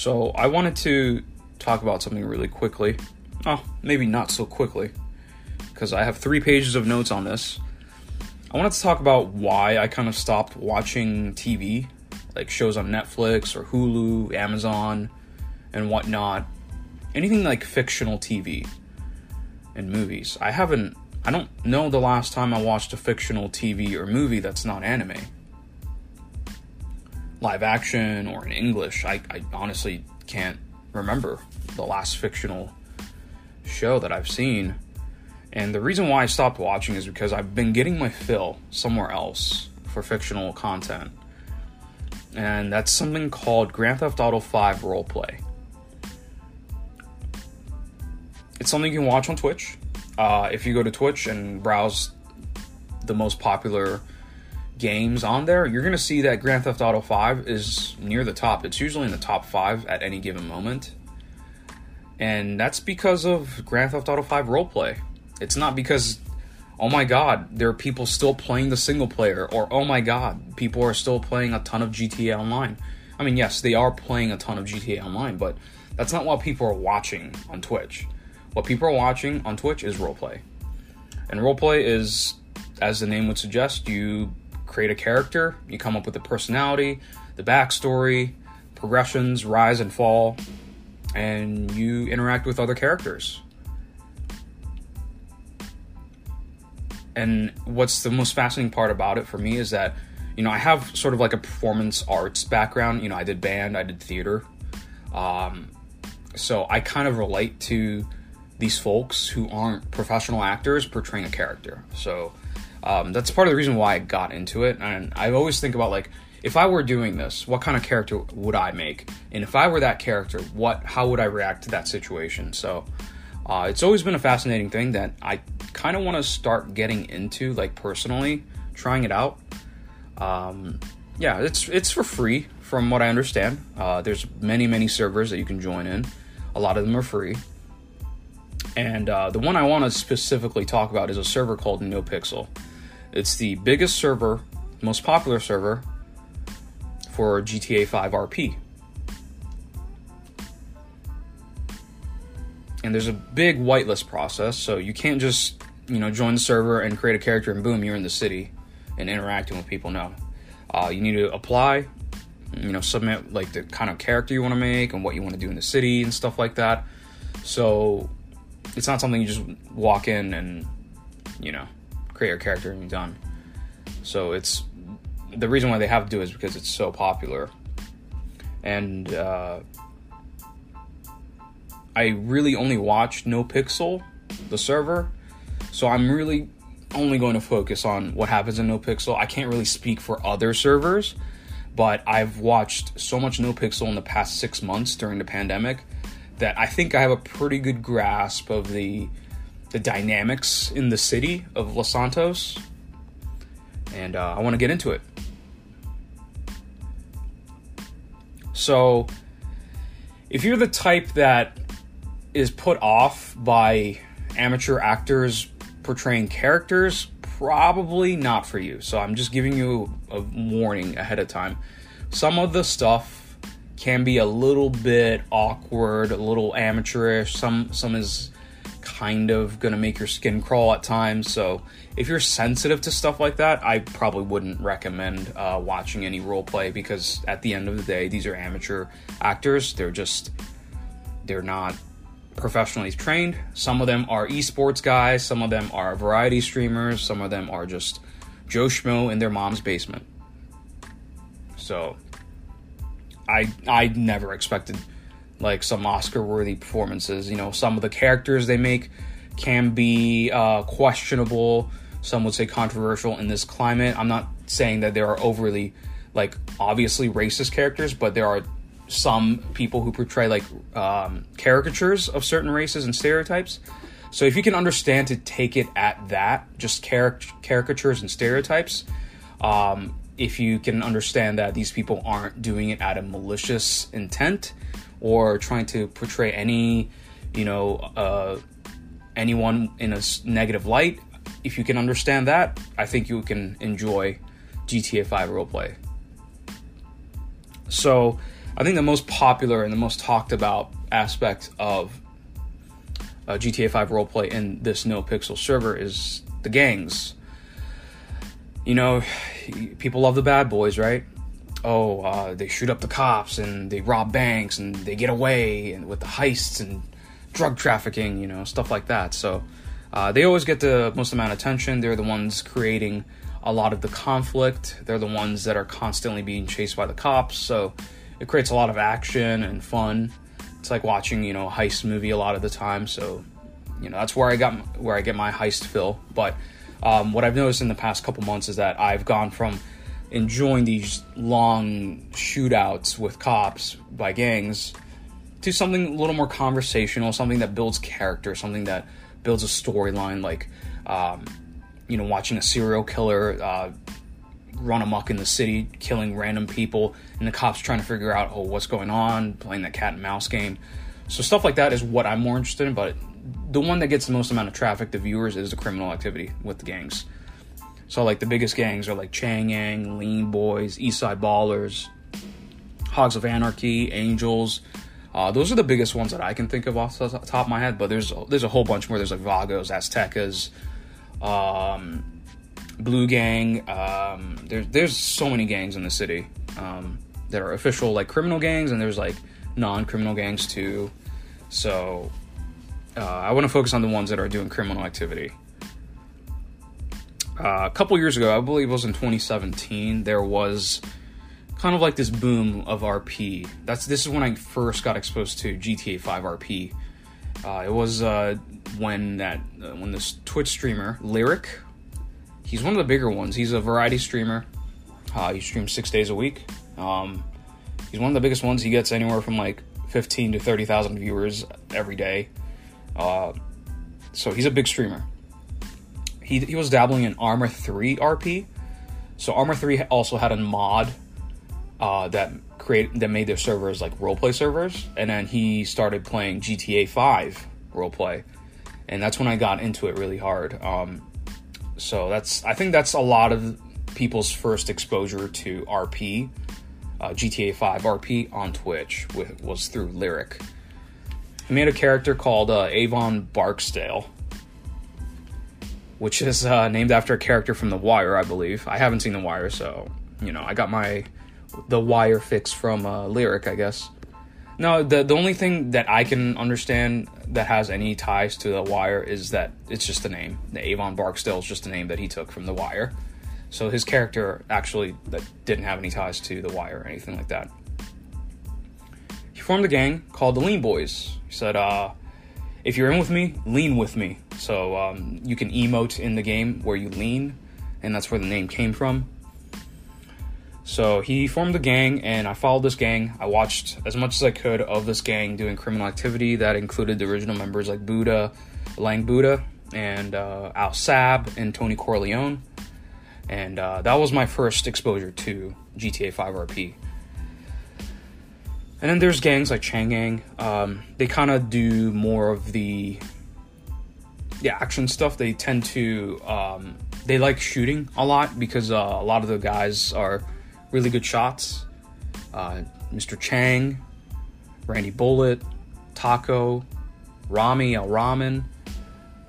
So I wanted to talk about something really quickly. Oh, maybe not so quickly, because I have three pages of notes on this. I wanted to talk about why I kind of stopped watching TV, like shows on Netflix or Hulu, Amazon, and whatnot. Anything like fictional TV and movies. I haven't, I don't know the last time I watched a fictional TV or movie that's not anime. Live action or in English. I, I honestly can't remember the last fictional show that I've seen. And the reason why I stopped watching is because I've been getting my fill somewhere else for fictional content. And that's something called Grand Theft Auto 5 Roleplay. It's something you can watch on Twitch. Uh, if you go to Twitch and browse the most popular games on there, you're going to see that Grand Theft Auto 5 is near the top. It's usually in the top 5 at any given moment. And that's because of Grand Theft Auto 5 roleplay. It's not because, oh my god, there are people still playing the single player, or oh my god, people are still playing a ton of GTA Online. I mean, yes, they are playing a ton of GTA Online, but that's not what people are watching on Twitch. What people are watching on Twitch is roleplay. And roleplay is, as the name would suggest, you create a character, you come up with the personality, the backstory, progressions, rise and fall, and you interact with other characters. And what's the most fascinating part about it for me is that, you know, I have sort of like a performance arts background. You know, I did band, I did theater. Um, so I kind of relate to these folks who aren't professional actors portraying a character. So um, that's part of the reason why I got into it. And I always think about like, if I were doing this, what kind of character would I make? And if I were that character, what how would I react to that situation? So uh, it's always been a fascinating thing that I kind of want to start getting into, like personally, trying it out. Um, yeah, it's it's for free from what I understand. Uh, there's many many servers that you can join in. A lot of them are free. And uh, the one I want to specifically talk about is a server called NoPixel. It's the biggest server, most popular server for GTA 5 RP. And there's a big whitelist process, so you can't just, you know, join the server and create a character and boom, you're in the city and interacting with people. No. Uh, you need to apply, you know, submit like the kind of character you want to make and what you want to do in the city and stuff like that. So it's not something you just walk in and, you know, create your character and you're done. So it's the reason why they have to do it is because it's so popular. And uh, I really only watched NoPixel, the server. So I'm really only going to focus on what happens in NoPixel. I can't really speak for other servers, but I've watched so much NoPixel in the past six months during the pandemic that I think I have a pretty good grasp of the the dynamics in the city of Los Santos, and uh, I want to get into it. So, if you're the type that is put off by amateur actors portraying characters, probably not for you. So, I'm just giving you a warning ahead of time. Some of the stuff can be a little bit awkward, a little amateurish. Some some is kind of going to make your skin crawl at times. So if you're sensitive to stuff like that, I probably wouldn't recommend uh, watching any role play because at the end of the day, these are amateur actors. They're just, they're not professionally trained. Some of them are esports guys, some of them are variety streamers, some of them are just Joe Schmo in their mom's basement. So I I never expected like some Oscar worthy performances. You know, some of the characters they make can be uh, questionable. Some would say controversial in this climate. I'm not saying that there are overly, like, obviously racist characters, but there are some people who portray like um, caricatures of certain races and stereotypes. So if you can understand to take it at that, just caric- caricatures and stereotypes, um, if you can understand that these people aren't doing it out of malicious intent, or trying to portray any, you know, uh, anyone in a negative light. If you can understand that, I think you can enjoy GTA 5 roleplay. So, I think the most popular and the most talked about aspect of uh, GTA 5 roleplay in this NoPixel server is the gangs. You know, people love the bad boys, right? Oh, uh, they shoot up the cops and they rob banks and they get away and with the heists and drug trafficking, you know, stuff like that. So uh, they always get the most amount of attention. They're the ones creating a lot of the conflict. They're the ones that are constantly being chased by the cops. So it creates a lot of action and fun. It's like watching, you know, a heist movie a lot of the time. So, you know, that's where I got where I get my heist fill. But um, what I've noticed in the past couple months is that I've gone from enjoying these long shootouts with cops by gangs to something a little more conversational, something that builds character, something that builds a storyline, like um, you know, watching a serial killer uh, run amok in the city, killing random people, and the cops trying to figure out, oh, what's going on, playing that cat and mouse game. So stuff like that is what I'm more interested in. But the one that gets the most amount of traffic the viewers is the criminal activity with the gangs. So like the biggest gangs are like Chang Gang, Lean Boys, Eastside Ballers, Hogs of Anarchy, Angels. Uh, those are the biggest ones that I can think of off the top of my head. But there's there's a whole bunch more. There's like Vagos, Aztecas, um, Blue Gang. Um, there's there's so many gangs in the city um, that are official like criminal gangs, and there's like non-criminal gangs too. So uh, I want to focus on the ones that are doing criminal activity. Uh, a couple years ago, I believe it was in 2017, there was kind of like this boom of RP. That's this is when I first got exposed to GTA 5 RP. Uh, it was uh, when that uh, when this Twitch streamer Lirik, he's one of the bigger ones. He's a variety streamer. Uh, he streams six days a week. Um, he's one of the biggest ones. He gets anywhere from like fifteen to thirty thousand viewers every day. Uh, so he's a big streamer. He he was dabbling in Arma Three RP. So Arma Three also had a mod uh, that create that made their servers like roleplay servers, and then he started playing GTA Five roleplay and that's when I got into it really hard. Um, so that's I think that's a lot of people's first exposure to RP, uh, GTA 5 RP on Twitch with, was through Lirik. He made a character called uh, Avon Barksdale, which is uh, named after a character from The Wire, I believe. I haven't seen The Wire, so you know I got my The Wire fix from uh, Lirik, I guess. No, the the only thing that I can understand that has any ties to the Wire is that it's just a name. The Avon Barksdale is just a name that he took from the Wire. So his character actually that didn't have any ties to the Wire or anything like that. He formed a gang called the Lean Boys. He said, uh, "If you're in with me, lean with me." So um, you can emote in the game where you lean, and that's where the name came from. So he formed a gang, and I followed this gang. I watched as much as I could of this gang doing criminal activity. That included the original members like Buddha, Lang Buddha, and uh, Al Sab, and Tony Corleone. And uh, that was my first exposure to GTA 5 RP. And then there's gangs like Chang Gang. Um, they kind of do more of the yeah action stuff. They tend to um, they like shooting a lot because uh, a lot of the guys are really good shots. Uh, Mr. Chang, Randy Bullet, Taco, Ramee El-Rahman.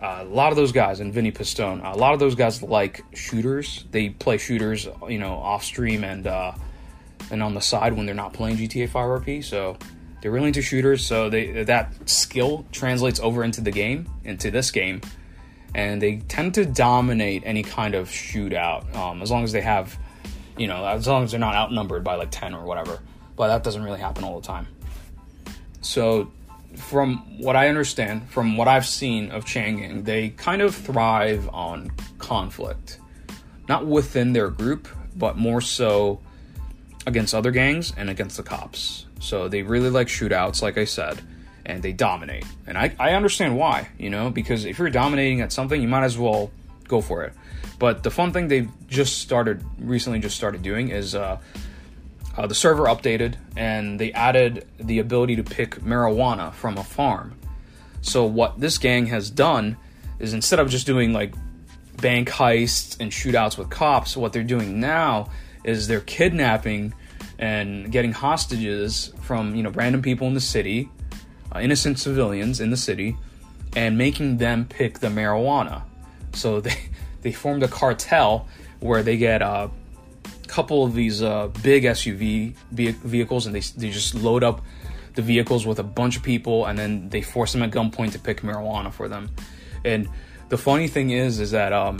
Uh, a lot of those guys, and Vinny Pistone. A lot of those guys like shooters. They play shooters, you know, off stream and uh, and on the side when they're not playing GTA 5 RP. So they're really into shooters. So they that skill translates over into the game, into this game, and they tend to dominate any kind of shootout um, as long as they have you know, as long as they're not outnumbered by like 10 or whatever. But that doesn't really happen all the time. So, from what I understand, from what I've seen of Chang Gang, they kind of thrive on conflict. Not within their group, but more so against other gangs and against the cops. So they really like shootouts, like I said, and they dominate. And I, I understand why, you know, because if you're dominating at something, you might as well go for it. But the fun thing they've just started recently, just started doing is uh, uh, the server updated and they added the ability to pick marijuana from a farm. So what this gang has done is instead of just doing like bank heists and shootouts with cops, what they're doing now is they're kidnapping and getting hostages from you know random people in the city, uh, innocent civilians in the city, and making them pick the marijuana. So they they formed a cartel where they get a couple of these uh, big SUV vehicles and they they just load up the vehicles with a bunch of people and then they force them at gunpoint to pick marijuana for them. And the funny thing is, is that um,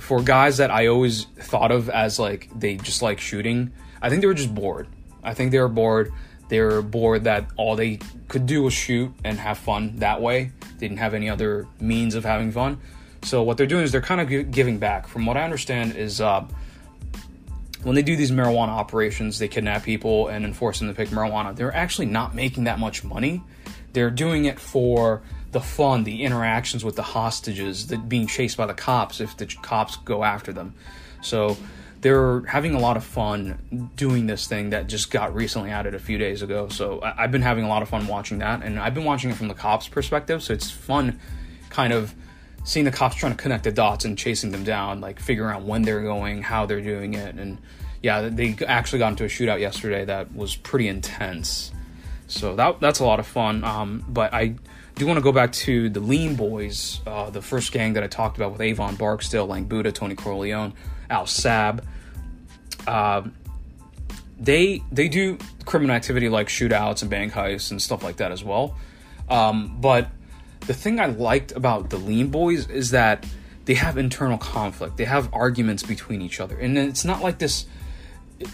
for guys that I always thought of as like they just like shooting, I think they were just bored. I think they were bored. They were bored that all they could do was shoot and have fun that way. They didn't have any other means of having fun. So what they're doing is they're kind of giving back. From what I understand, is uh, when they do these marijuana operations, they kidnap people and enforce them to pick marijuana. They're actually not making that much money. They're doing it for the fun, the interactions with the hostages, the being chased by the cops if the cops go after them. So they're having a lot of fun doing this thing that just got recently added a few days ago. So I- have been having a lot of fun watching that, and I've been watching it from the cops' perspective. So it's fun, kind of seeing the cops trying to connect the dots and chasing them down, like figuring out when they're going, how they're doing it, and yeah, they actually got into a shootout yesterday that was pretty intense. So that that's a lot of fun. Um, but I do want to go back to the Lean Boys, uh, the first gang that I talked about with Avon Barksdale, Lang Buddha, Tony Corleone, Al Sab. Uh, they they do criminal activity like shootouts and bank heists and stuff like that as well. Um, but the thing I liked about the Lean Boys is that they have internal conflict. They have arguments between each other, and it's not like this.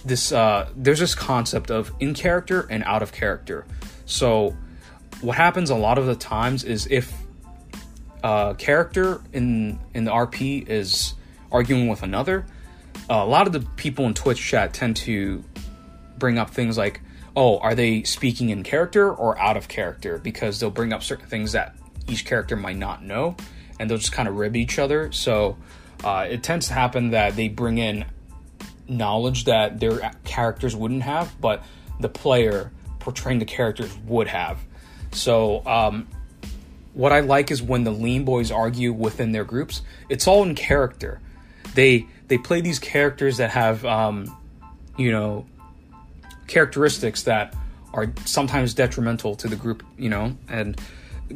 This uh, there's this concept of in character and out of character. So what happens a lot of the times is if a character in in the RP is arguing with another, uh, a lot of the people in Twitch chat tend to bring up things like, "Oh, are they speaking in character or out of character?" Because they'll bring up certain things that each character might not know, and they'll just kind of rib each other. So uh, it tends to happen that they bring in knowledge that their characters wouldn't have, but the player portraying the characters would have. So, um, what I like is when the lean boys argue within their groups. It's all in character. They they play these characters that have, um, you know, characteristics that are sometimes detrimental to the group. You know, and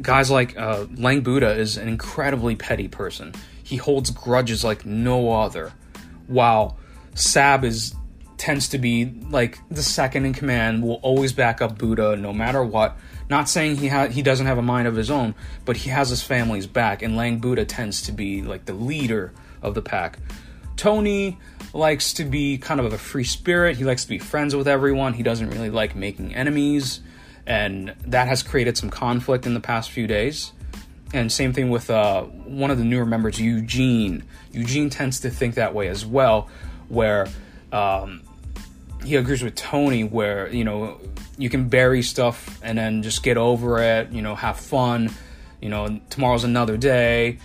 guys like uh, Lang Buddha is an incredibly petty person. He holds grudges like no other, while Sab is tends to be like the second in command, will always back up Buddha no matter what. Not saying he ha- he doesn't have a mind of his own, but he has his family's back, and Lang Buddha tends to be like the leader of the pack. Tony likes to be kind of a free spirit. He likes to be friends with everyone. He doesn't really like making enemies, and that has created some conflict in the past few days. And same thing with uh, one of the newer members, Eugene. Eugene tends to think that way as well, where um, he agrees with Tony where you know you can bury stuff and then just get over it. You know, have fun. You know, tomorrow's another day.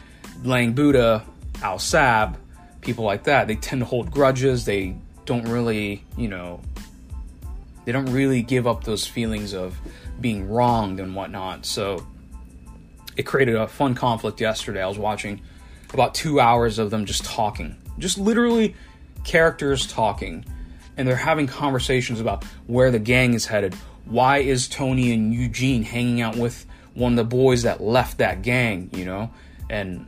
Lang Buddha, Al Sab, people like that, they tend to hold grudges. They don't really, you know, they don't really give up those feelings of being wronged and whatnot. So it created a fun conflict yesterday. I was watching about two hours of them just talking, just literally characters talking and they're having conversations about where the gang is headed. Why is Tony and Eugene hanging out with one of the boys that left that gang, you know? And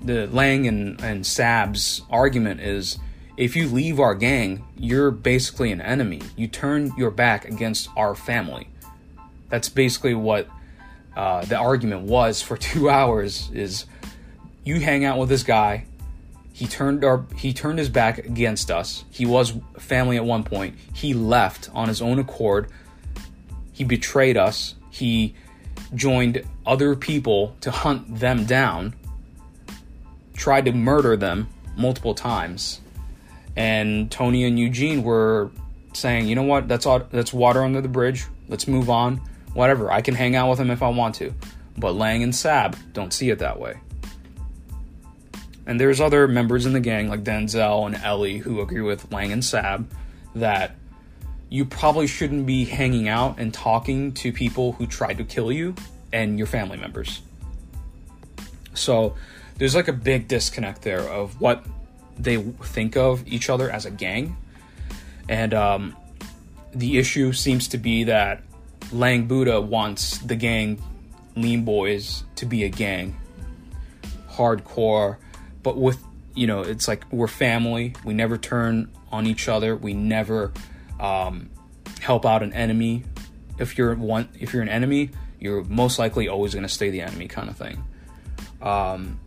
the Lang and, and Sab's argument is if you leave our gang, you're basically an enemy. You turn your back against our family. That's basically what uh, the argument was for two hours is you hang out with this guy he turned our he turned his back against us. He was family at one point. He left on his own accord. He betrayed us. He joined other people to hunt them down. Tried to murder them multiple times. And Tony and Eugene were saying, "You know what? That's all, that's water under the bridge. Let's move on. Whatever. I can hang out with him if I want to." But Lang and Sab don't see it that way. And there's other members in the gang like Denzel and Ellie who agree with Lang and Sab that you probably shouldn't be hanging out and talking to people who tried to kill you and your family members. So there's like a big disconnect there of what they think of each other as a gang. And um, the issue seems to be that Lang Buddha wants the gang Lean Boys to be a gang, hardcore, but with you know it's like we're family. We never turn on each other. We never um, help out an enemy. If you're one, if you're an enemy, you're most likely always going to stay the enemy, kind of thing. Um,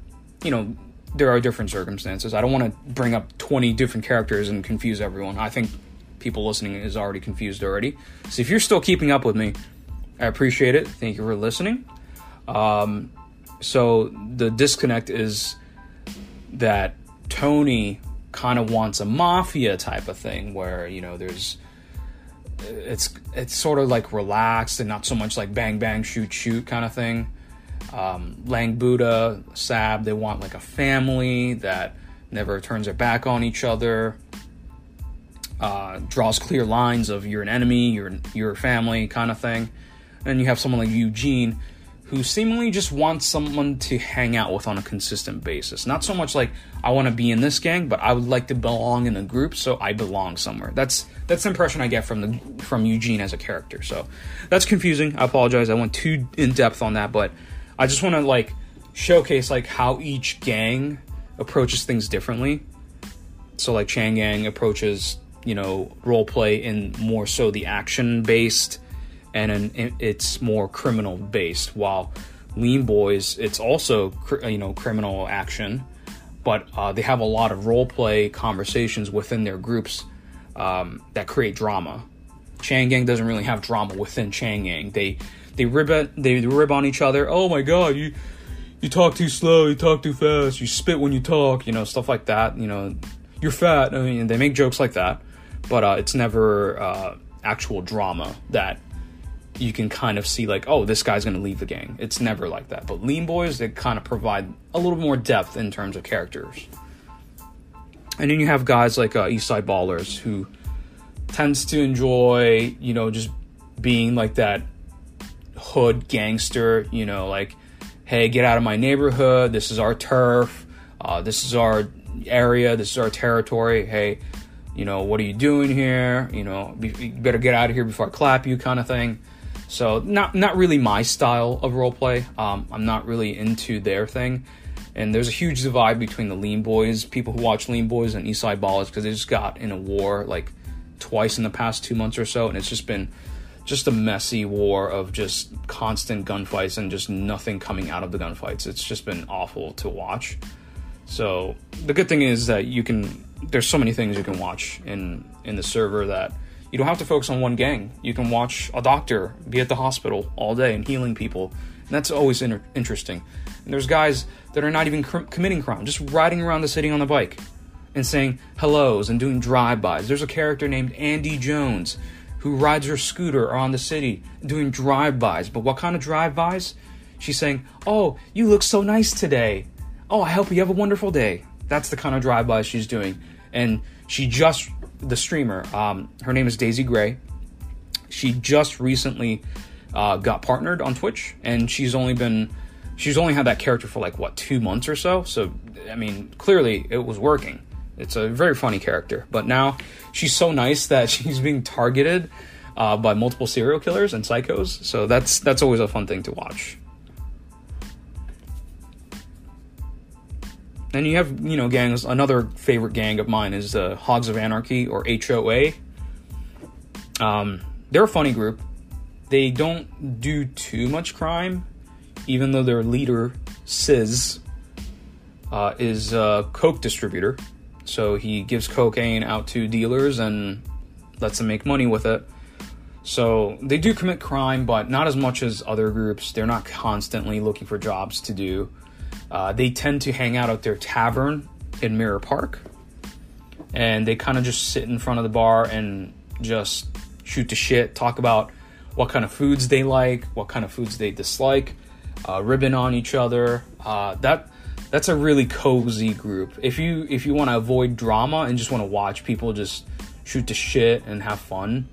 you know, there are different circumstances. I don't want to bring up 20 different characters and confuse everyone. I think people listening is already confused already. So if you're still keeping up with me, I appreciate it. Thank you for listening. Um, so the disconnect is that Tony kind of wants a mafia type of thing where you know there's it's it's sort of like relaxed and not so much like bang bang shoot shoot kind of thing. Um, Lang Buddha, Sab, they want like a family that never turns their back on each other. Uh, draws clear lines of you're an enemy, you're your family kind of thing. And you have someone like Eugene who seemingly just wants someone to hang out with on a consistent basis. Not so much like I want to be in this gang, but I would like to belong in a group, so I belong somewhere. That's that's the impression I get from the from Eugene as a character. So that's confusing. I apologize. I went too in depth on that, but I just want to like showcase like how each gang approaches things differently. So like Chang Gang approaches you know role play in more so the action based and an, it's more criminal based. While Lean Boys, it's also you know criminal action, but uh, they have a lot of role play conversations within their groups um, that create drama. Chang Gang doesn't really have drama within Chang Gang. They they rib at, they rib on each other. Oh my god, you you talk too slow, you talk too fast, you spit when you talk, you know stuff like that. You know you're fat. I mean, they make jokes like that, but uh, it's never uh, actual drama that you can kind of see like, oh, this guy's going to leave the gang. It's never like that. But Lean Boys, they kind of provide a little more depth in terms of characters. And then you have guys like uh, Eastside Ballers who tends to enjoy, you know, just being like that hood gangster, you know, like, hey, get out of my neighborhood. This is our turf. Uh, this is our area. This is our territory. Hey, you know, what are you doing here? You know, you better get out of here before I clap you, kind of thing. So not not really my style of roleplay. Um, I'm not really into their thing. And there's a huge divide between the Lean Boys, people who watch Lean Boys, and Eastside Ballers because they just got in a war like twice in the past two months or so, and it's just been just a messy war of just constant gunfights and just nothing coming out of the gunfights. It's just been awful to watch. So the good thing is that you can. There's so many things you can watch in in the server that you don't have to focus on one gang. You can watch a doctor be at the hospital all day and healing people. And that's always inter- interesting. And there's guys that are not even cr- committing crime, just riding around the city on the bike and saying hellos and doing drive-bys. There's a character named Andy Jones who rides her scooter around the city doing drive-bys. But what kind of drive-bys? She's saying, "Oh, you look so nice today. Oh, I hope you have a wonderful day." That's the kind of drive-bys she's doing. And she just the streamer. Um, her name is Daisy Gray. She just recently uh, got partnered on Twitch, and she's only been she's only had that character for like what two months or so. So I mean, clearly it was working. It's a very funny character, but now she's so nice that she's being targeted uh, by multiple serial killers and psychos. So that's that's always a fun thing to watch. And you have, you know, gangs. Another favorite gang of mine is the uh, Hogs of Anarchy or HOA. Um, they're a funny group. They don't do too much crime, even though their leader, Sizz, uh, is a coke distributor. So he gives cocaine out to dealers and lets them make money with it. So they do commit crime, but not as much as other groups. They're not constantly looking for jobs to do. Uh, they tend to hang out at their tavern in Mirror Park, and they kind of just sit in front of the bar and just shoot the shit, talk about what kind of foods they like, what kind of foods they dislike, uh, ribbon on each other. Uh, that that's a really cozy group. If you if you want to avoid drama and just want to watch people just shoot the shit and have fun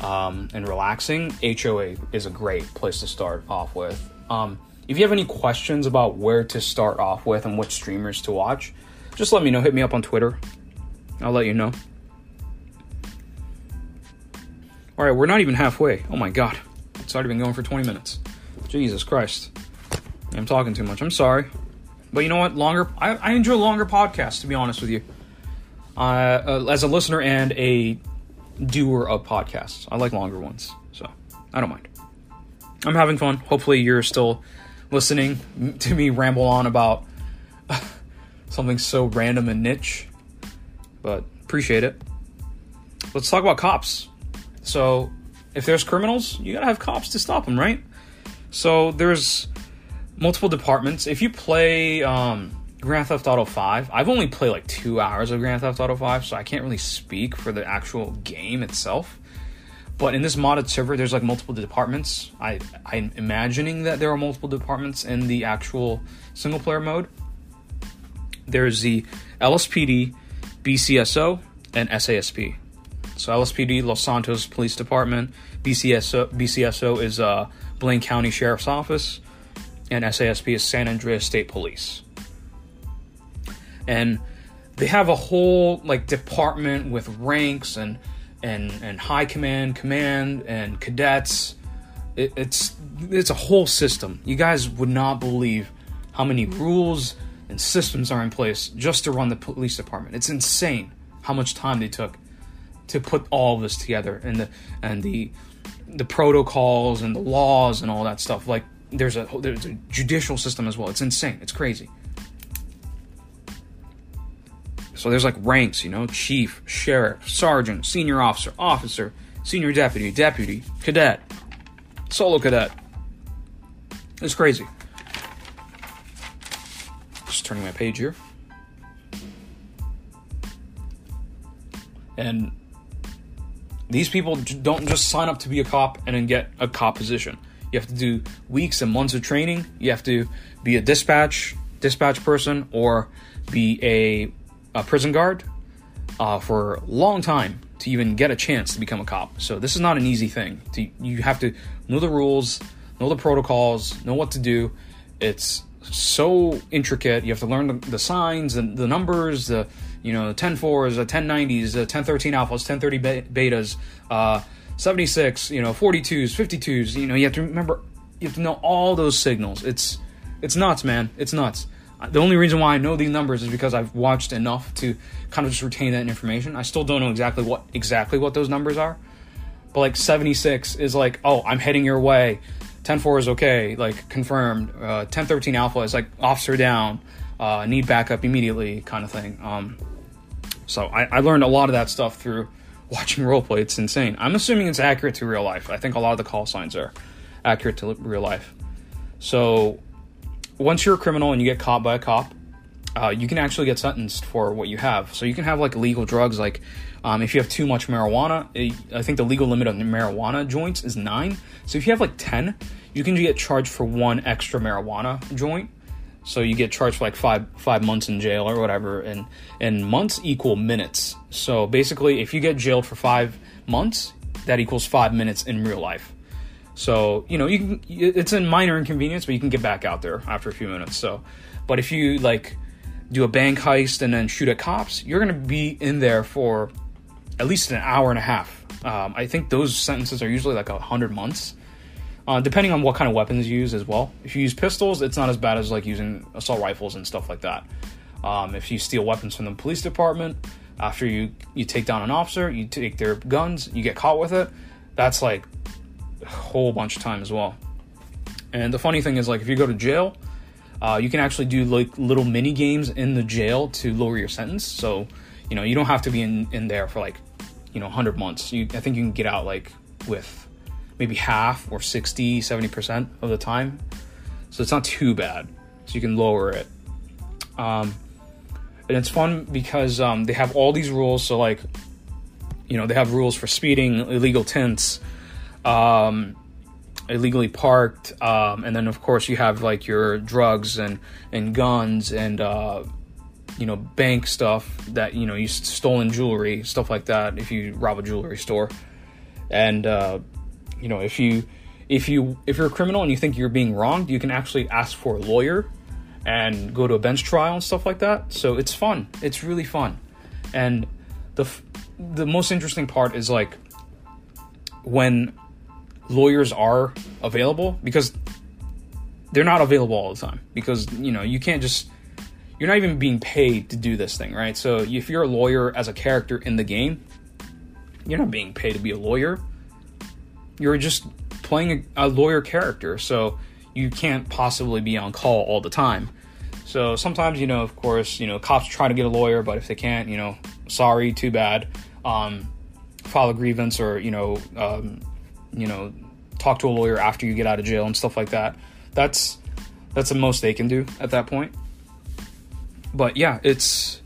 um, and relaxing, HOA is a great place to start off with. Um, if you have any questions about where to start off with and which streamers to watch, just let me know. Hit me up on Twitter. I'll let you know. All right, we're not even halfway. Oh my god, it's already been going for 20 minutes. Jesus Christ, I'm talking too much. I'm sorry, but you know what? Longer. I, I enjoy longer podcasts. To be honest with you, uh, uh, as a listener and a doer of podcasts, I like longer ones. So I don't mind. I'm having fun. Hopefully, you're still listening to me ramble on about something so random and niche. But appreciate it. Let's talk about cops. So, if there's criminals, you gotta have cops to stop them, right? So, there's multiple departments. If you play um, Grand Theft Auto 5, I've only played like two hours of Grand Theft Auto 5, so I can't really speak for the actual game itself. But in this modded server, there's like multiple departments. I, I'm imagining that there are multiple departments in the actual single player mode. There's the LSPD, BCSO, and SASP. So LSPD, Los Santos Police Department. BCSO, BCSO is uh, Blaine County Sheriff's Office, and SASP is San Andreas State Police. And they have a whole like department with ranks and and and high command, command, and cadets. It, it's it's a whole system. You guys would not believe how many rules and systems are in place just to run the police department. It's insane how much time they took to put all this together and the and the the protocols and the laws and all that stuff. Like there's a there's a judicial system as well. It's insane. It's crazy. So there's like ranks, you know, chief, sheriff, sergeant, senior officer, officer, senior deputy, deputy, cadet, solo cadet. It's crazy. Just turning my page here. And these people don't just sign up to be a cop and then get a cop position. You have to do weeks and months of training. You have to be a dispatch dispatch person or be a, a prison guard uh, for a long time to even get a chance to become a cop. So this is not an easy thing. To, you have to know the rules, know the protocols, know what to do. It's so intricate. You have to learn the, the signs and the numbers, the you know, 10.4s, the 1090s, the 1013 alphas, 1030 betas, uh, 76, you know, 42s, 52s. You know, you have to remember, you have to know all those signals. It's it's nuts, man. It's nuts. The only reason why I know these numbers is because I've watched enough to kind of just retain that information. I still don't know exactly what exactly what those numbers are. But like 76 is like, oh, I'm heading your way. 10-4 is okay, like confirmed. Uh, 10-13 alpha is like officer down, uh, need backup immediately kind of thing. Um, so I, I learned a lot of that stuff through watching roleplay. It's insane. I'm assuming it's accurate to real life. I think a lot of the call signs are accurate to real life. So once you're a criminal and you get caught by a cop, uh, you can actually get sentenced for what you have. So you can have like illegal drugs, like um, if you have too much marijuana. Eh, I think the legal limit of marijuana joints is nine. So if you have like ten, you can get charged for one extra marijuana joint. So you get charged for like five five months in jail or whatever, and and months equal minutes. So basically, if you get jailed for five months, that equals five minutes in real life. So you know you can it's a minor inconvenience, but you can get back out there after a few minutes. So, but if you like do a bank heist and then shoot at cops, you're gonna be in there for at least an hour and a half. Um, I think those sentences are usually like a hundred months uh, depending on what kind of weapons you use as well. If you use pistols, it's not as bad as like using assault rifles and stuff like that. Um, if you steal weapons from the police department, after you you take down an officer, you take their guns, you get caught with it. That's like whole bunch of time as well. And the funny thing is, like, if you go to jail, uh, you can actually do like little mini games in the jail to lower your sentence. So, you know, you don't have to be in in there for like, you know, 100 months. You, I think you can get out like with maybe half or 60, 70% of the time. So it's not too bad. So you can lower it. Um, and it's fun because um, they have all these rules. So, like, you know, they have rules for speeding, illegal tints, um, illegally parked, um, and then of course you have like your drugs and and guns and uh, you know bank stuff that you know you stolen jewelry, stuff like that. If you rob a jewelry store, and uh, you know, if you if you if you're a criminal and you think you're being wronged, you can actually ask for a lawyer and go to a bench trial and stuff like that. So it's fun. It's really fun. And the the most interesting part is like when lawyers are available because they're not available all the time because you know you can't just you're not even being paid to do this thing right? So if you're a lawyer as a character in the game you're not being paid to be a lawyer. You're just playing a, a lawyer character so you can't possibly be on call all the time. So sometimes you know of course you know cops try to get a lawyer but if they can't you know sorry too bad. Um, file a grievance or you know um, you know talk to a lawyer after you get out of jail and stuff like that. That's that's the most they can do at that point. But yeah it's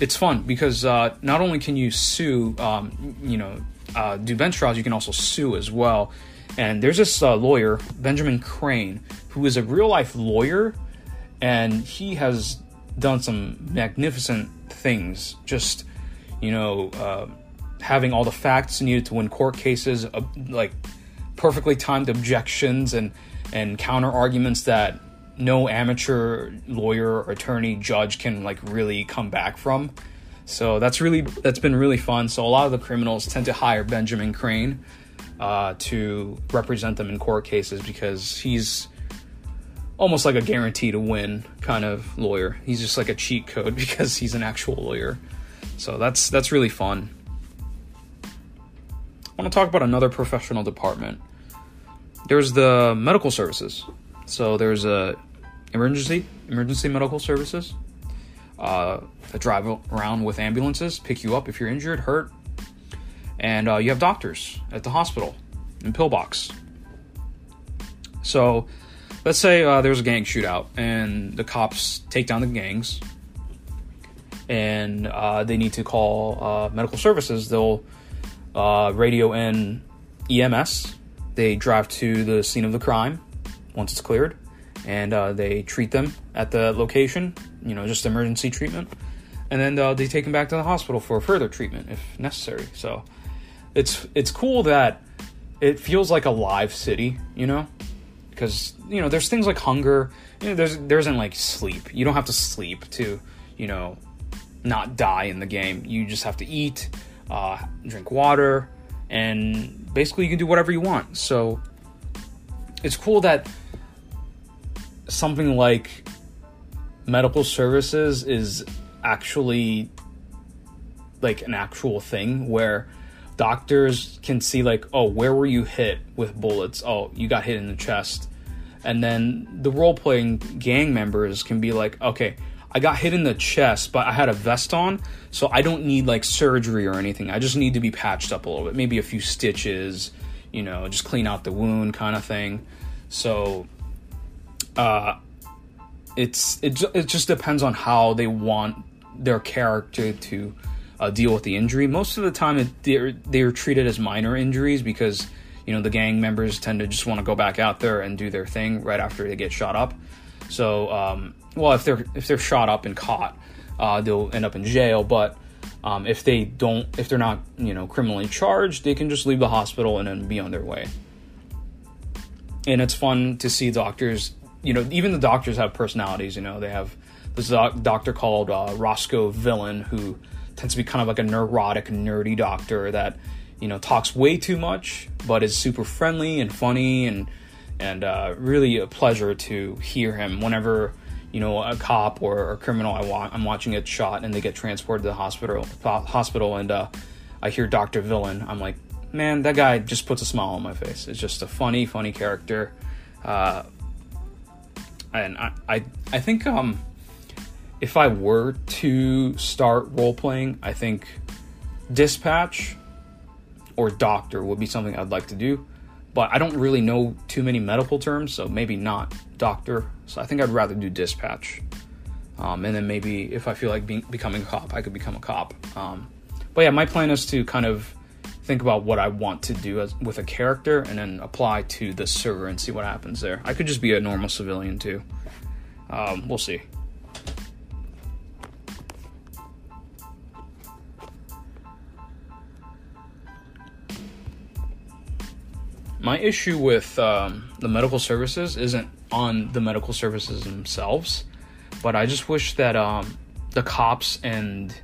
it's fun because uh, not only can you sue um, you know uh, do bench trials you can also sue as well. And there's this uh, lawyer benjamin crane who is a real life lawyer and he has done some magnificent things. Just you know uh, having all the facts needed to win court cases uh, like perfectly timed objections and and counter arguments that no amateur lawyer or attorney judge can like really come back from. So that's really that's been really fun. So a lot of the criminals tend to hire benjamin crane uh, to represent them in court cases because he's almost like a guarantee to win kind of lawyer. He's just like a cheat code because he's an actual lawyer. So that's that's really fun want to talk about another professional department there's the medical services. So there's a emergency emergency medical services uh, that drive around with ambulances, pick you up if you're injured, hurt, and uh, you have doctors at the hospital and pillbox. So let's say uh, there's a gang shootout and the cops take down the gangs and uh, they need to call uh, medical services. They'll uh, radio in EMS they drive to the scene of the crime once it's cleared, and uh, they treat them at the location. You know, just emergency treatment, and then uh, they take them back to the hospital for further treatment if necessary. So, it's it's cool that it feels like a live city. You know, because you know there's things like hunger. You know, there's there isn't like sleep. You don't have to sleep to you know not die in the game. You just have to eat, uh, drink water, and basically you can do whatever you want. So it's cool that something like medical services is actually like an actual thing where doctors can see like oh where were you hit with bullets oh you got hit in the chest and then the role playing gang members can be like okay I got hit in the chest, but I had a vest on, so I don't need like surgery or anything. I just need to be patched up a little bit, maybe a few stitches, you know, just clean out the wound kind of thing. So, uh, it's it it just depends on how they want their character to uh, deal with the injury. Most of the time, it, they're they're treated as minor injuries because you know the gang members tend to just want to go back out there and do their thing right after they get shot up. So um, well, if they're if they're shot up and caught, uh, they'll end up in jail. But um, if they don't, if they're not, you know, criminally charged, they can just leave the hospital and then be on their way. And it's fun to see doctors. You know, even the doctors have personalities. You know, they have this doctor called uh, Roscoe Villain who tends to be kind of like a neurotic, nerdy doctor that you know talks way too much, but is super friendly and funny and and uh, really a pleasure to hear him whenever you know a cop or a criminal I want I'm watching it shot and they get transported to the hospital hospital and uh, I hear Doctor Villain. I'm like man that guy just puts a smile on my face. It's just a funny funny character. Uh, and I, I I think um if I were to start role playing I think dispatch or doctor would be something I'd like to do but I don't really know too many medical terms, so maybe not doctor. So I think I'd rather do dispatch. Um, and then maybe if I feel like being, becoming a cop, I could become a cop. Um, but yeah, my plan is to kind of think about what I want to do as, with a character and then apply to the server and see what happens there. I could just be a normal civilian too. Um, we'll see. my issue with um, the medical services isn't on the medical services themselves, but I just wish that um, the cops and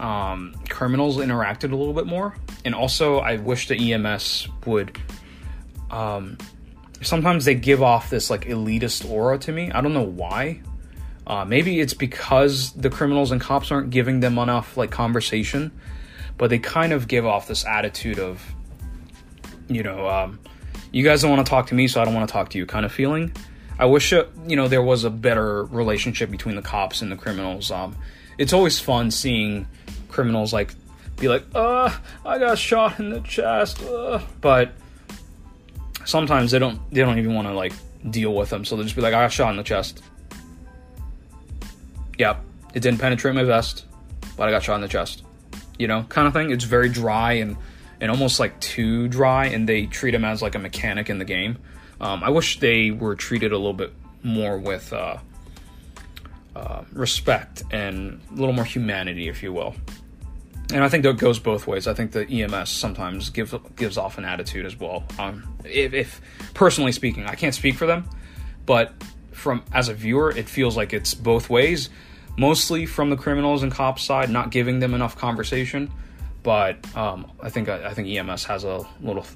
um, criminals interacted a little bit more. And also, I wish the EMS would. Um, sometimes they give off this like elitist aura to me. I don't know why. Uh, maybe it's because the criminals and cops aren't giving them enough like conversation, but they kind of give off this attitude of, you know, um, you guys don't want to talk to me, so I don't want to talk to you kind of feeling. I wish uh, you know there was a better relationship between the cops and the criminals. Um, it's always fun seeing criminals like be like, "Uh, I got shot in the chest," uh, but sometimes they don't they don't even want to like deal with them, so they'll just be like, "I got shot in the chest." Yep, it didn't penetrate my vest, but I got shot in the chest. You know, kind of thing. It's very dry and and almost like too dry, and they treat him as like a mechanic in the game. Um, I wish they were treated a little bit more with uh, uh, respect and a little more humanity, if you will. And I think that goes both ways. I think the EMS sometimes gives gives off an attitude as well. Um, if, if personally speaking, I can't speak for them, but from as a viewer, it feels like it's both ways. Mostly from the criminals and cops side, not giving them enough conversation, but um, I think I, think EMS has a little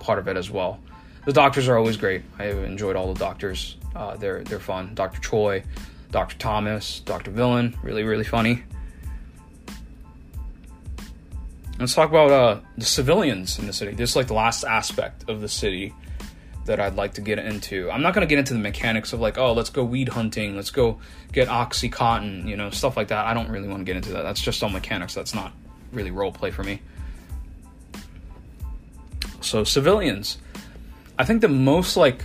part of it as well. The doctors are always great. I have enjoyed all the doctors. Uh, they're they're fun. Dr. Choi, Dr. Thomas, Dr. Villain, really really funny. Let's talk about uh, the civilians in the city. This is like the last aspect of the city that I'd like to get into. I'm not going to get into the mechanics of like, oh, let's go weed hunting, let's go get oxycontin, you know, stuff like that. I don't really want to get into that. That's just all mechanics. That's not really role play for me. So civilians, I think the most like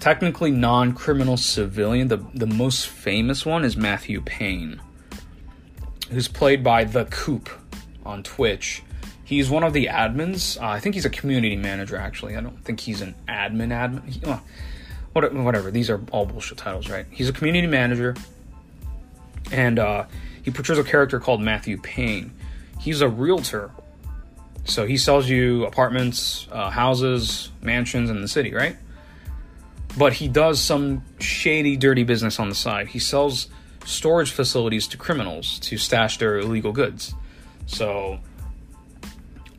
technically non-criminal civilian, the the most famous one is Matthew Payne, who's played by the Coop on Twitch. He's one of the admins. Uh, I think he's a community manager. Actually, I don't think he's an admin. Admin. He, well, whatever. These are all bullshit titles, right? He's a community manager, and uh, he portrays a character called Matthew Payne. He's a realtor, so he sells you apartments, uh, houses, mansions in the city, right? But he does some shady, dirty business on the side. He sells storage facilities to criminals to stash their illegal goods. So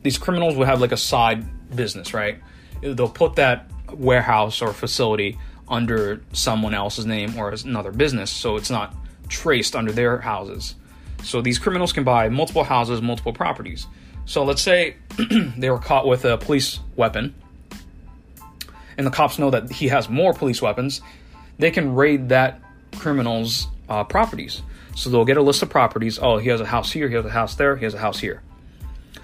these criminals will have like a side business, right? They'll put that warehouse or facility under someone else's name or another business, so it's not traced under their houses. So these criminals can buy multiple houses, multiple properties. So let's say they were caught with a police weapon, and the cops know that he has more police weapons. They can raid that criminal's uh, properties. So they'll get a list of properties. Oh, he has a house here, he has a house there, he has a house here.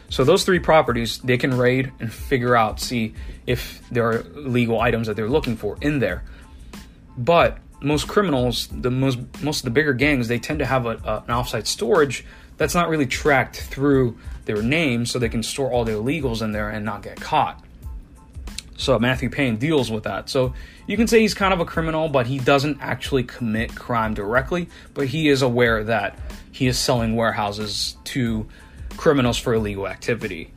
So those three properties they can raid and figure out, see if there are legal items that they're looking for in there. But most criminals, the most most of the bigger gangs, they tend to have a, a, an offsite storage that's not really tracked through their name, so they can store all their illegals in there and not get caught. So Matthew Payne deals with that. So you can say he's kind of a criminal, but he doesn't actually commit crime directly, but he is aware that he is selling warehouses to criminals for illegal activity.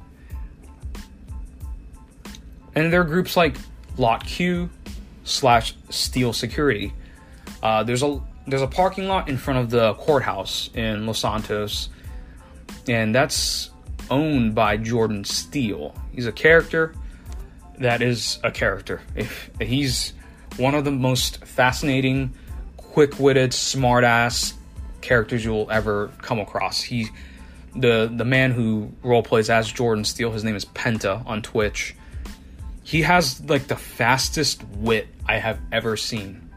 And there are groups like Lot Q slash Steele Security. Uh, there's a there's a parking lot in front of the courthouse in Los Santos, and that's owned by Jordan Steele. He's a character that is a character. He's one of the most fascinating, quick-witted, smart-ass characters you'll ever come across. He the the man who role plays as Jordan Steele, his name is Penta on Twitch. He has like the fastest wit I have ever seen.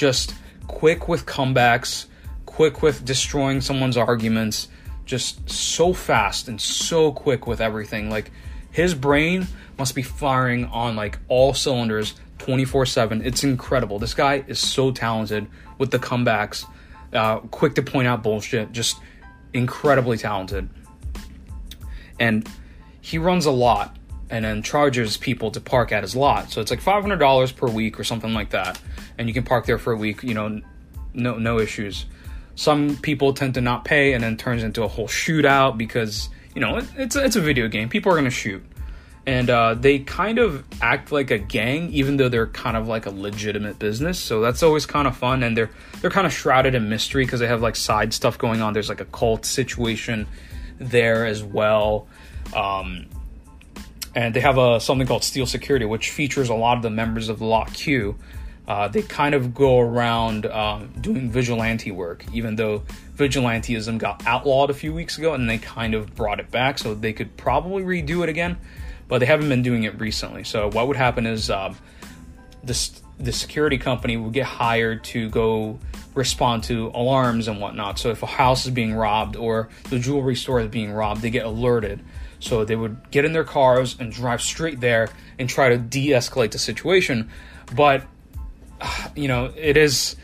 Just quick with comebacks, quick with destroying someone's arguments, just so fast and so quick with everything. Like his brain must be firing on like all cylinders 24/7. It's incredible. This guy is so talented with the comebacks, uh, quick to point out bullshit, just incredibly talented. And he runs a lot and then charges people to park at his lot. So it's like $500 per week or something like that. And you can park there for a week, you know, no no issues. Some people tend to not pay and then turns into a whole shootout because, you know, it's it's a video game. People are going to shoot. and uh, they kind of act like a gang, even though they're kind of like a legitimate business. So that's always kind of fun, and they're they're kind of shrouded in mystery because they have like side stuff going on. There's like a cult situation there as well. Um, and they have a something called Steele Security, which features a lot of the members of Lock Q. Uh, they kind of go around um, doing vigilante work, even though vigilanteism got outlawed a few weeks ago, and they kind of brought it back, so they could probably redo it again, but they haven't been doing it recently. So what would happen is um, this the security company would get hired to go respond to alarms and whatnot. So if a house is being robbed or the jewelry store is being robbed, they get alerted. So they would get in their cars and drive straight there and try to de-escalate the situation. But you know, it is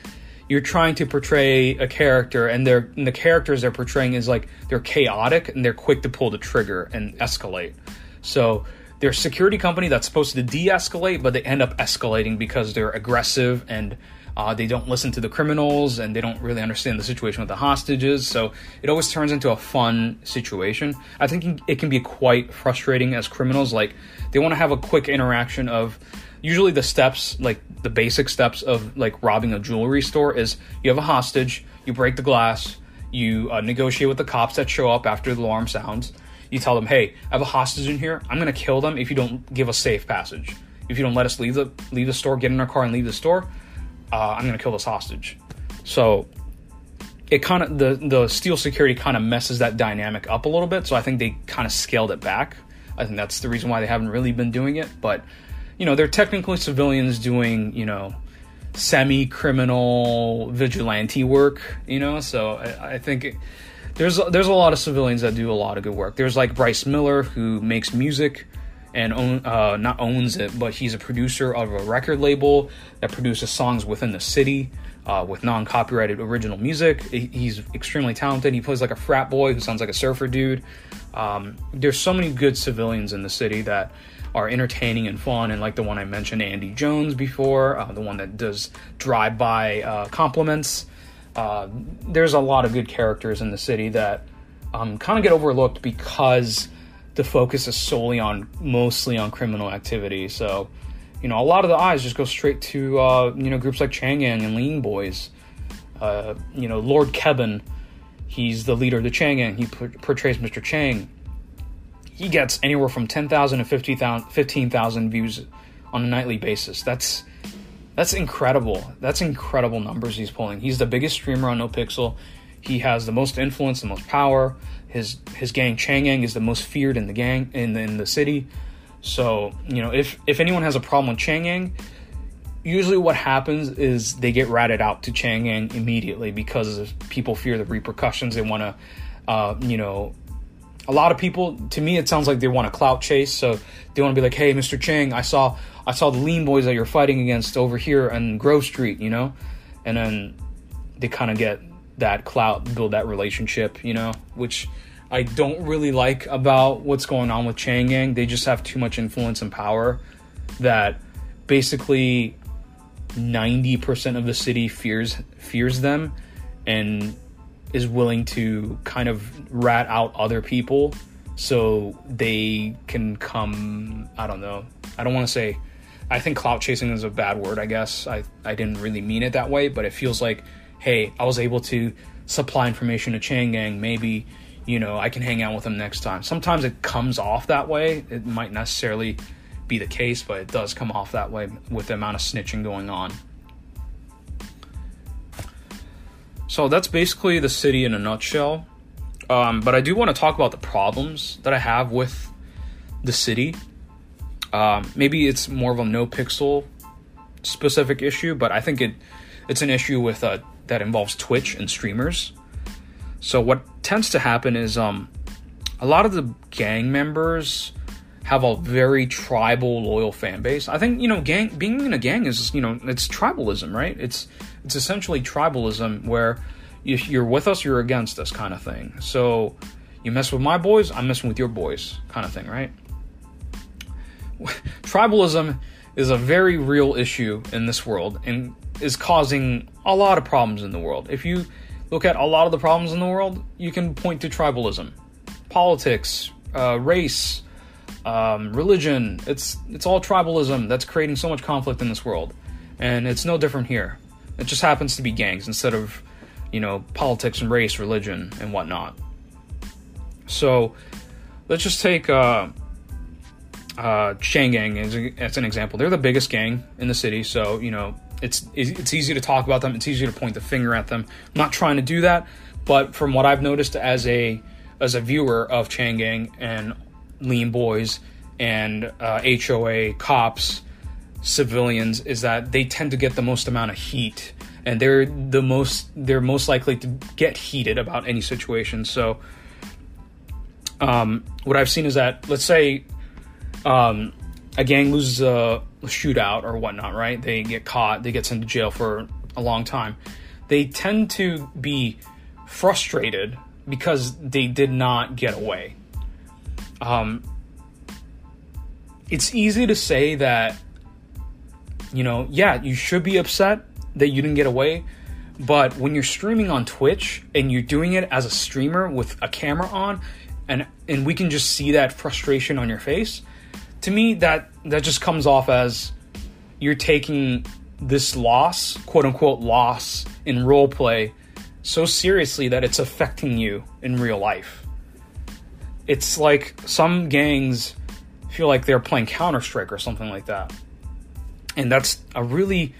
you're trying to portray a character and they're and the characters they're portraying is like they're chaotic and they're quick to pull the trigger and escalate. So they're a security company that's supposed to de-escalate, but they end up escalating because they're aggressive and uh, they don't listen to the criminals and they don't really understand the situation with the hostages. So it always turns into a fun situation. I think it can be quite frustrating as criminals. Like they want to have a quick interaction of usually the steps, like the basic steps of like robbing a jewelry store, is you have a hostage, you break the glass, you uh, negotiate with the cops that show up after the alarm sounds. You tell them, "Hey, I have a hostage in here. I'm gonna kill them if you don't give us safe passage. If you don't let us leave the leave the store, get in our car and leave the store, uh, I'm gonna kill this hostage." So it kind of the the Steele security kind of messes that dynamic up a little bit. So I think they kind of scaled it back. I think that's the reason why they haven't really been doing it. But you know, they're technically civilians doing you know semi criminal vigilante work. You know, so I, I think. It, there's there's a lot of civilians that do a lot of good work. There's like Bryce Miller who makes music and own, uh, not owns it, but he's a producer of a record label that produces songs within the city uh, with non-copyrighted original music. He's extremely talented. He plays like a frat boy who sounds like a surfer dude. Um, there's so many good civilians in the city that are entertaining and fun, and like the one I mentioned, Andy Jones before, uh, the one that does drive-by uh, compliments. Uh, there's a lot of good characters in the city that um, kind of get overlooked because the focus is solely on mostly on criminal activity. So, you know, a lot of the eyes just go straight to uh, you know groups like Chang Gang and Lean Boys. Uh, you know, Lord Kebun, he's the leader of the Chang Gang. He portrays Mr. Chang. He gets anywhere from 10,000 to 15,000 views on a nightly basis. That's that's incredible. That's incredible numbers he's pulling. He's the biggest streamer on NoPixel. He has the most influence, the most power. His his gang Chang Gang is the most feared in the gang in the, in the city. So you know if if anyone has a problem with Chang Gang, usually what happens is they get ratted out to Chang Gang immediately because people fear the repercussions. They want to, uh, you know, a lot of people to me it sounds like they want to clout chase so they want to be like hey mr chang i saw i saw the lean boys that you're fighting against over here on grove street you know and then they kind of get that clout build that relationship you know which i don't really like about what's going on with chang gang they just have too much influence and power that basically 90% of the city fears fears them and is willing to kind of rat out other people so they can come I don't know. I don't want to say I think clout chasing is a bad word, I guess. I I didn't really mean it that way, but it feels like hey, I was able to supply information to Chang Gang, maybe you know, I can hang out with them next time. Sometimes it comes off that way. It might necessarily be the case, but it does come off that way with the amount of snitching going on. So that's basically the city in a nutshell. Um, but I do want to talk about the problems that I have with the city. Um, maybe it's more of a NoPixel specific issue, but I think it it's an issue with uh, that involves Twitch and streamers. So what tends to happen is um, a lot of the gang members have a very tribal loyal fan base. I think you know, gang being in a gang is you know it's tribalism, right? It's it's essentially tribalism where if you're with us, you're against us, kind of thing. So you mess with my boys, I'm messing with your boys, kind of thing, right? Tribalism is a very real issue in this world and is causing a lot of problems in the world. If you look at a lot of the problems in the world, you can point to tribalism, politics, uh, race, um, religion. It's it's all tribalism that's creating so much conflict in this world, and it's no different here. It just happens to be gangs instead of you know politics and race, religion, and whatnot. So let's just take uh, uh, Chang Gang as an example. They're the biggest gang in the city, so you know it's it's easy to talk about them. It's easy to point the finger at them. I'm not trying to do that, but from what I've noticed as a as a viewer of Chang Gang and Lean Boys and uh, HOA cops, civilians, is that they tend to get the most amount of heat, and they're the most they're most likely to get heated about any situation. So, um, what I've seen is that let's say um, a gang loses a shootout or whatnot, right? They get caught, they get sent to jail for a long time. They tend to be frustrated because they did not get away. Um, it's easy to say that, you know, yeah, you should be upset that you didn't get away, but when you're streaming on Twitch and you're doing it as a streamer with a camera on, and and we can just see that frustration on your face, to me that that just comes off as you're taking this loss, quote unquote loss in role play so seriously that it's affecting you in real life. It's like some gangs feel like they're playing Counter Strike or something like that. And that's a really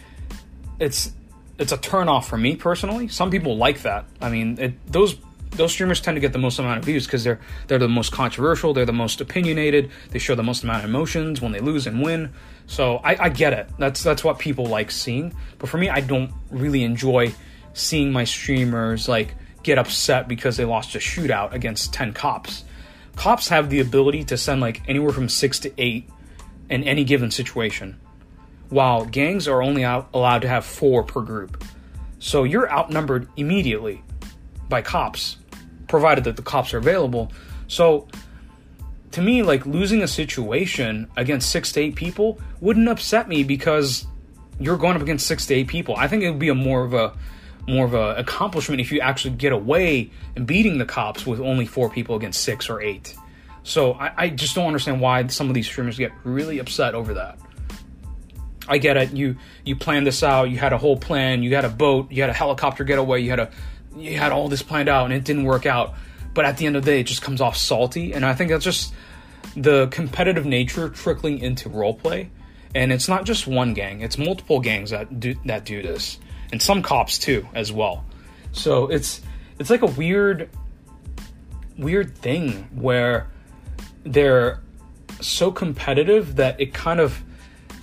it's it's a turn off for me personally. Some people like that. I mean, it, those those streamers tend to get the most amount of views because they're they're the most controversial, they're the most opinionated, they show the most amount of emotions when they lose and win. So I, I get it. That's that's what people like seeing. But for me, I don't really enjoy seeing my streamers like get upset because they lost a shootout against 10 cops. Cops have the ability to send like anywhere from 6 to 8 in any given situation, while gangs are only out, allowed to have 4 per group. So you're outnumbered immediately by cops, provided that the cops are available. So to me, like losing a situation against 6 to 8 people wouldn't upset me because you're going up against 6 to 8 people. I think it would be a more of a more of a accomplishment if you actually get away and beating the cops with only four people against six or eight. So I, I just don't understand why some of these streamers get really upset over that. I get it. You you planned this out. You had a whole plan. You had a boat. You had a helicopter getaway. You had a you had all this planned out, and it didn't work out. But at the end of the day, it just comes off salty, and I think that's just the competitive nature trickling into roleplay. And it's not just one gang; it's multiple gangs that do that do this and some cops too as well. So it's it's like a weird weird thing where they're so competitive that it kind of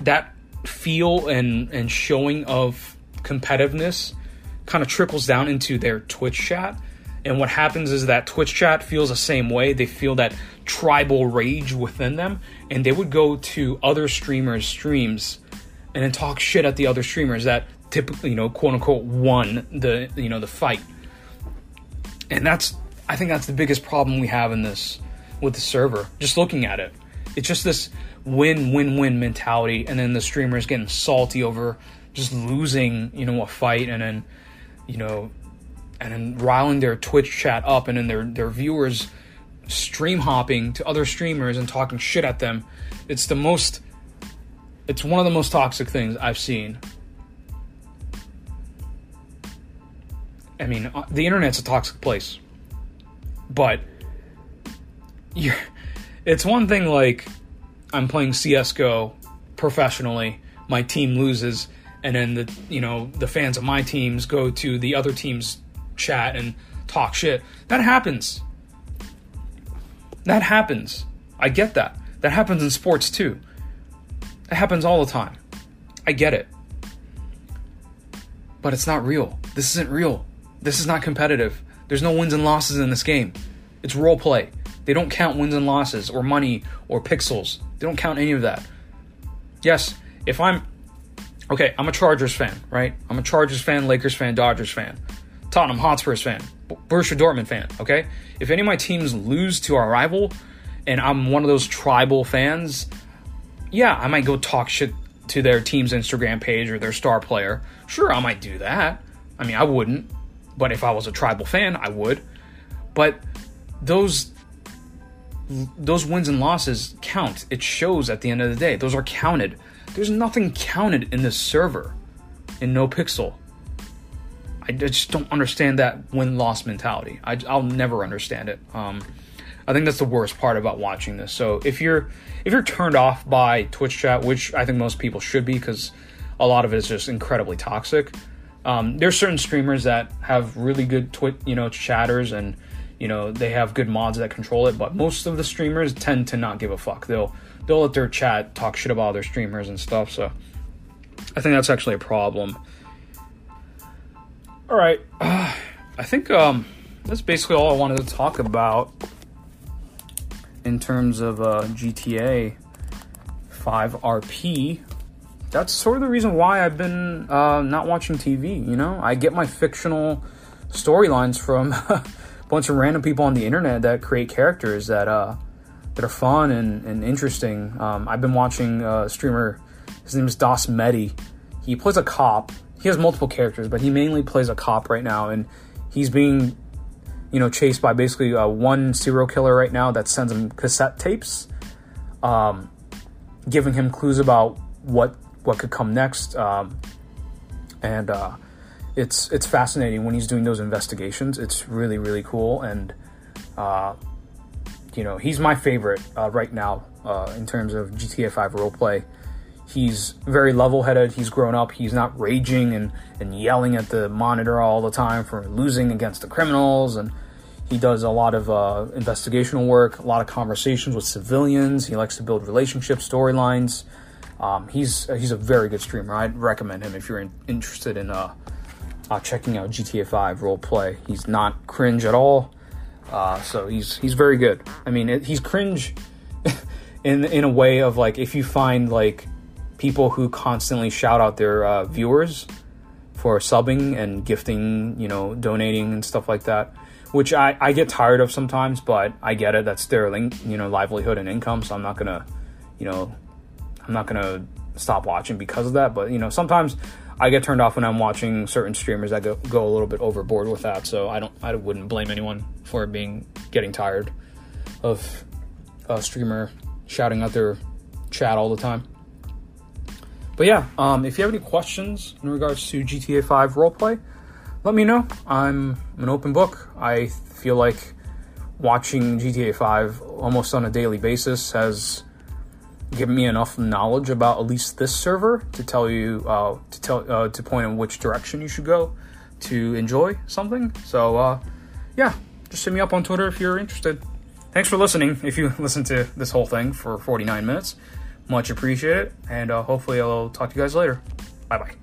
that feel and and showing of competitiveness kind of trickles down into their Twitch chat. And what happens is that Twitch chat feels the same way. They feel that tribal rage within them, and they would go to other streamers' streams and then talk shit at the other streamers that typically, you know, quote unquote, won the you know the fight. And that's I think that's the biggest problem we have in this with the server. Just looking at it, it's just this win-win-win mentality, and then the streamers getting salty over just losing, you know, a fight, and then you know, and then riling their Twitch chat up, and then their their viewers stream hopping to other streamers and talking shit at them. It's the most it's one of the most toxic things I've seen I mean, uh, the internet's a toxic place, but you're, it's one thing like I'm playing CS:GO professionally, my team loses, and then the you know the fans of my teams go to the other team's chat and talk shit. That happens. That happens. I get that. That happens in sports too. It happens all the time. I get it. But it's not real. This isn't real. This is not competitive. There's no wins and losses in this game. It's role play. They don't count wins and losses or money or pixels. They don't count any of that. Yes, if I'm okay, I'm a Chargers fan, right? I'm a Chargers fan, Lakers fan, Dodgers fan, Tottenham Hotspurs fan, Borussia Dortmund fan. Okay, if any of my teams lose to our rival, and I'm one of those tribal fans, yeah, I might go talk shit to their team's Instagram page or their star player. Sure, I might do that. I mean, I wouldn't. But if I was a tribal fan, I would. But those those wins and losses count. It shows at the end of the day. Those are counted. There's nothing counted in this server in NoPixel. I just don't understand that win loss mentality. I, will never understand it. Um, I think that's the worst part about watching this. So if you're if you're turned off by Twitch chat, which I think most people should be, because a lot of it is just incredibly toxic. Um, there's certain streamers that have really good twit, you know, chatters and you know they have good mods that control it, but most of the streamers tend to not give a fuck. They'll they'll let their chat talk shit about their streamers and stuff. So I think that's actually a problem. All right, uh, I think um, that's basically all I wanted to talk about in terms of uh, GTA 5 RP. That's sort of the reason why I've been uh, not watching TV. You know, I get my fictional storylines from a bunch of random people on the internet that create characters that uh, that are fun and, and interesting. Um, I've been watching a streamer. His name is Dasmehdi. He plays a cop. He has multiple characters, but he mainly plays a cop right now, and he's being you know, chased by basically uh, one serial killer right now that sends him cassette tapes, um, giving him clues about what what could come next. Um, and uh, it's it's fascinating when he's doing those investigations. It's really really cool, and uh, you know, he's my favorite uh, right now uh, in terms of GTA 5 roleplay. He's very level headed. He's grown up. He's not raging and, and yelling at the monitor all the time for losing against the criminals. And he does a lot of uh, investigational work, a lot of conversations with civilians. He likes to build relationship storylines. Um, he's he's a very good streamer. I'd recommend him if you're in, interested in uh, uh, checking out GTA 5 role play. He's not cringe at all, uh, so he's he's very good. I mean, it, he's cringe in in a way of like if you find like people who constantly shout out their uh, viewers for subbing and gifting, you know, donating and stuff like that which I, I get tired of sometimes, but I get it. That's their you know livelihood and income, so I'm not gonna, you know, I'm not gonna stop watching because of that. But you know, sometimes I get turned off when I'm watching certain streamers that go, go a little bit overboard with that. So I don't I wouldn't blame anyone for being getting tired of a streamer shouting out their chat all the time. But yeah, um, if you have any questions in regards to GTA 5 roleplay, let me know. I'm an open book. I feel like watching GTA 5 almost on a daily basis has given me enough knowledge about at least this server to tell you uh, to tell uh, to point in which direction you should go to enjoy something. So uh, yeah, just hit me up on Twitter if you're interested. Thanks for listening. If you listen to this whole thing for 49 minutes, much appreciated, and uh, hopefully I'll talk to you guys later. Bye bye.